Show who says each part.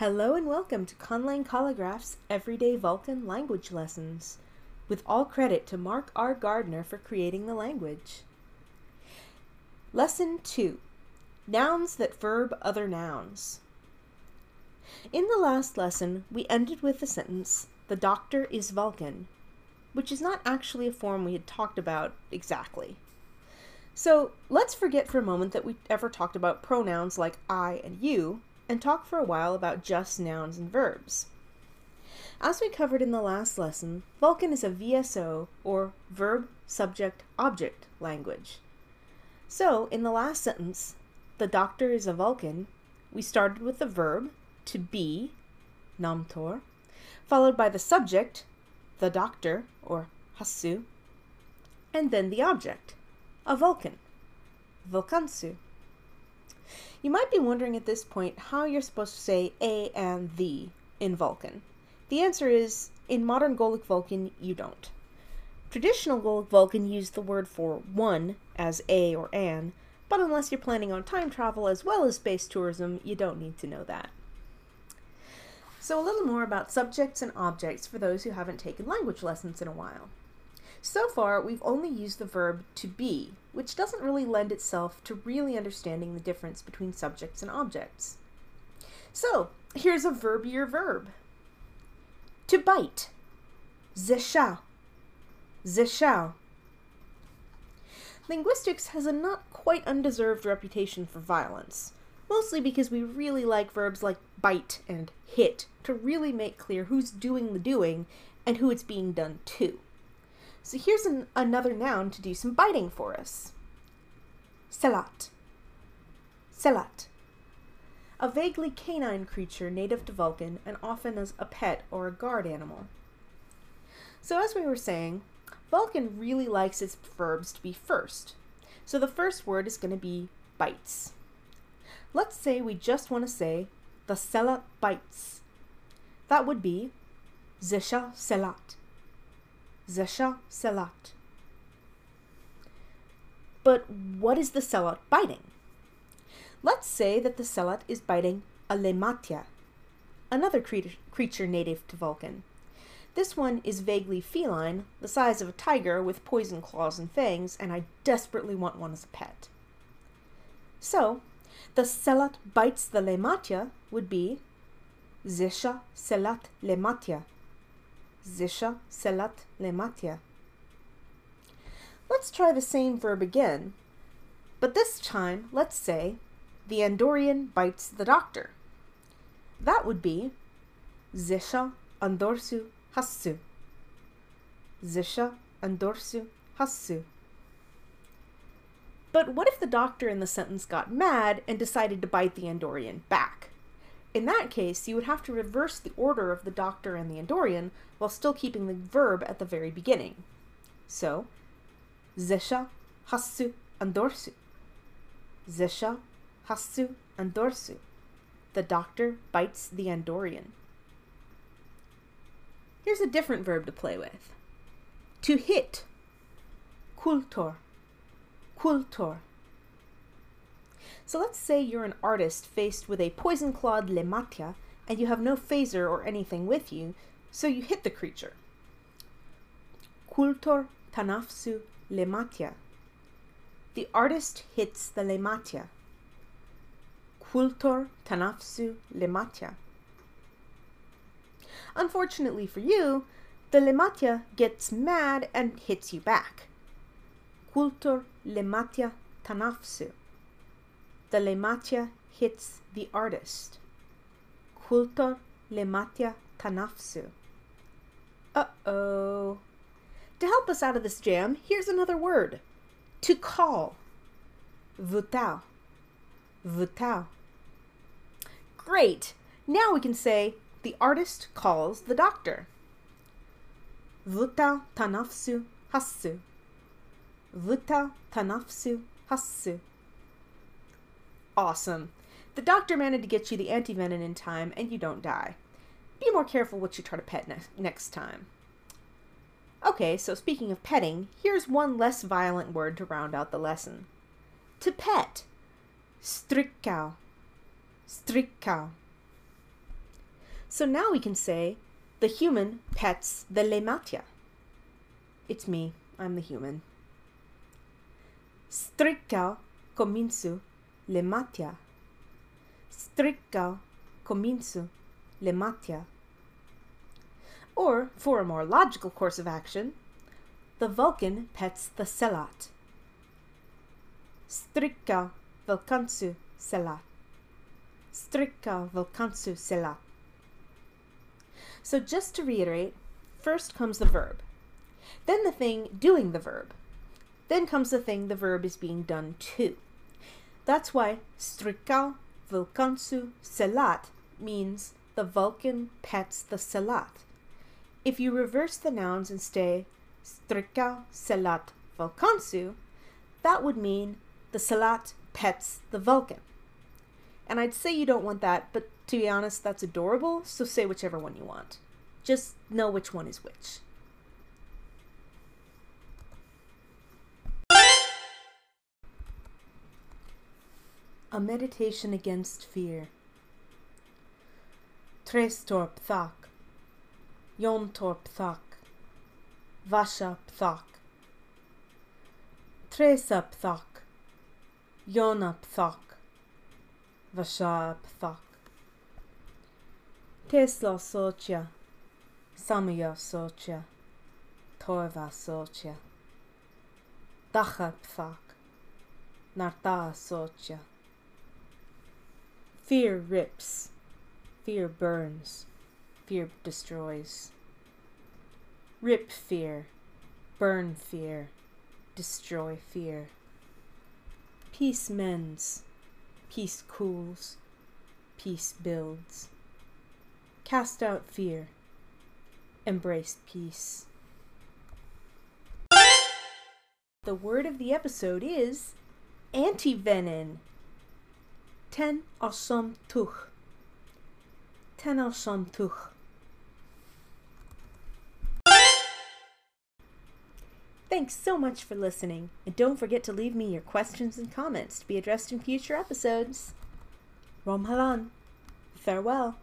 Speaker 1: Hello and welcome to Conlang Calligraph's Everyday Vulcan Language Lessons, with all credit to Mark R. Gardner for creating the language. Lesson 2 Nouns that verb other nouns. In the last lesson, we ended with the sentence, The doctor is Vulcan, which is not actually a form we had talked about exactly. So let's forget for a moment that we ever talked about pronouns like I and you and talk for a while about just nouns and verbs. As we covered in the last lesson, Vulcan is a VSO, or verb, subject, object language. So, in the last sentence, the doctor is a Vulcan, we started with the verb, to be, namtor, followed by the subject, the doctor, or hasu, and then the object, a Vulcan, Vulkansu. You might be wondering at this point how you're supposed to say a and the in Vulcan. The answer is, in modern Golic Vulcan, you don't. Traditional Golic Vulcan used the word for one as a or an, but unless you're planning on time travel as well as space tourism, you don't need to know that. So a little more about subjects and objects for those who haven't taken language lessons in a while. So far, we've only used the verb to be, which doesn't really lend itself to really understanding the difference between subjects and objects. So, here's a verbier verb. To bite. Zeshao. Zeshao. Linguistics has a not quite undeserved reputation for violence, mostly because we really like verbs like bite and hit to really make clear who's doing the doing and who it's being done to. So here's an, another noun to do some biting for us. Sehlat. Sehlat. A vaguely canine creature native to Vulcan and often as a pet or a guard animal. So as we were saying, Vulcan really likes its verbs to be first. So the first word is going to be bites. Let's say we just want to say the Sehlat bites. That would be Zesha Sehlat. Zesha Sehlat. But what is the Sehlat biting? Let's say that the Sehlat is biting a Lematia, another cre creature native to Vulcan. This one is vaguely feline, the size of a tiger with poison claws and fangs, and I desperately want one as a pet. So, the Sehlat bites the Lematia would be Zesha Sehlat Lematia. Zisha Sehlat Lematia. Let's try the same verb again, but this time let's say the Andorian bites the doctor. That would be Zisha Andorsu Hassu. Zisha Andorsu Hassu. But what if the doctor in the sentence got mad and decided to bite the Andorian back? In that case, you would have to reverse the order of the doctor and the Andorian while still keeping the verb at the very beginning. So, Zesha, Hasu, Andorsu. Zesha, Hasu, Andorsu. The doctor bites the Andorian. Here's a different verb to play with. To hit. Kultor. Kultor. So let's say you're an artist faced with a poison-clawed Lematia and you have no phaser or anything with you, so you hit the creature. Kultor tanafsu Lematia. The artist hits the Lematia. Kultor tanafsu Lematia. Unfortunately for you, the Lematia gets mad and hits you back. Kultor Lematia tanafsu. The Lematia hits the artist. Kultor Lematia tanafsu. Uh-oh. To help us out of this jam, here's another word. To call. Vutao. Vutao. Great! Now we can say, the artist calls the doctor. Vutao tanafsu hassu. Vutao tanafsu hassu. Awesome. The doctor managed to get you the antivenin in time and you don't die. Be more careful what you try to pet ne next time. Okay, so speaking of petting, here's one less violent word to round out the lesson. To pet. Strikkau. Strikkau. So now we can say the human pets the lematia. It's me, I'm the human. Stricca cominsu lematia. Stricca cominsu lematia. Or, for a more logical course of action, the Vulcan pets the Sehlat. Stricca Vulcansu Sehlat. Stricca Vulcansu Sehlat. So just to reiterate, first comes the verb, then the thing doing the verb, then comes the thing the verb is being done to. That's why stricca vulcansu sehlat means the Vulcan pets the sehlat. If you reverse the nouns and say stricca sehlat vulcansu, that would mean the sehlat pets the Vulcan. And I'd say you don't want that, but to be honest, that's adorable, so say whichever one you want. Just know which one is which. A meditation against fear. Trestor pthak, Yontor pthak, Vasha pthak, Tresa pthak, Yona pthak, Vasha pthak. Tesla socia, Samaya socia, Torva socia, Dacha pthak, Narta socia. Fear rips, fear burns, fear destroys. Rip fear, burn fear, destroy fear. Peace mends, peace cools, peace builds. Cast out fear, embrace peace. The word of the episode is antivenin. Ten asham tuch. Ten asham tuch. Thanks so much for listening, and don't forget to leave me your questions and comments to be addressed in future episodes. Rom Halan. Farewell.